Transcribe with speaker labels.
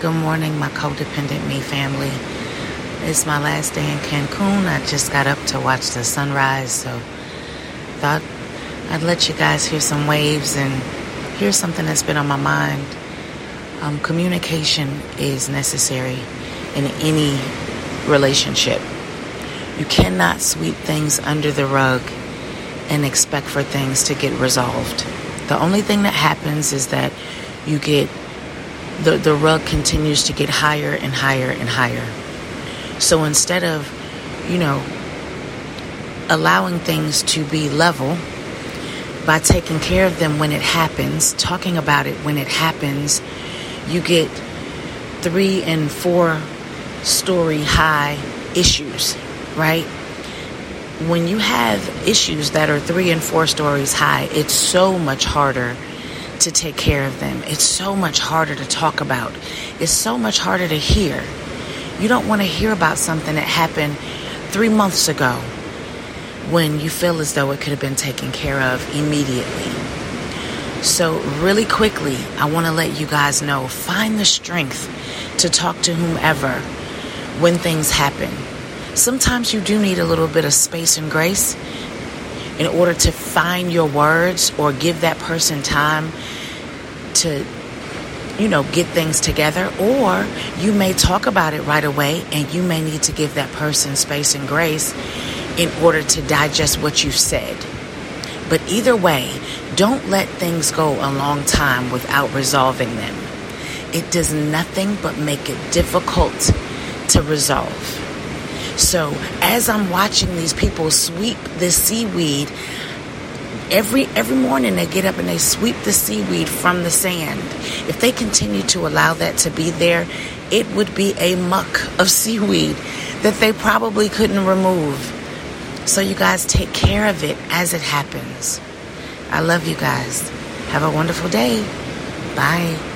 Speaker 1: Good morning, my codependent me family. It's my last day in Cancun. I just got up to watch the sunrise, so thought I'd let you guys hear some waves and hear something that's been on my mind. Um, communication is necessary in any relationship. You cannot sweep things under the rug and expect for things to get resolved. The only thing that happens is that you get the, the rug continues to get higher and higher and higher. So instead of, you know, allowing things to be level by taking care of them when it happens, talking about it when it happens, you get three and four story high issues, right? When you have issues that are three and four stories high, it's so much harder to take care of them. It's so much harder to talk about. It's so much harder to hear. You don't want to hear about something that happened three months ago when you feel as though it could have been taken care of immediately. So, really quickly, I want to let you guys know find the strength to talk to whomever when things happen sometimes you do need a little bit of space and grace in order to find your words or give that person time to you know get things together or you may talk about it right away and you may need to give that person space and grace in order to digest what you've said. But either way don't let things go a long time without resolving them. It does nothing but make it difficult to resolve. So as I'm watching these people sweep the seaweed, every every morning they get up and they sweep the seaweed from the sand. If they continue to allow that to be there, it would be a muck of seaweed that they probably couldn't remove. So you guys take care of it as it happens. I love you guys. Have a wonderful day. Bye.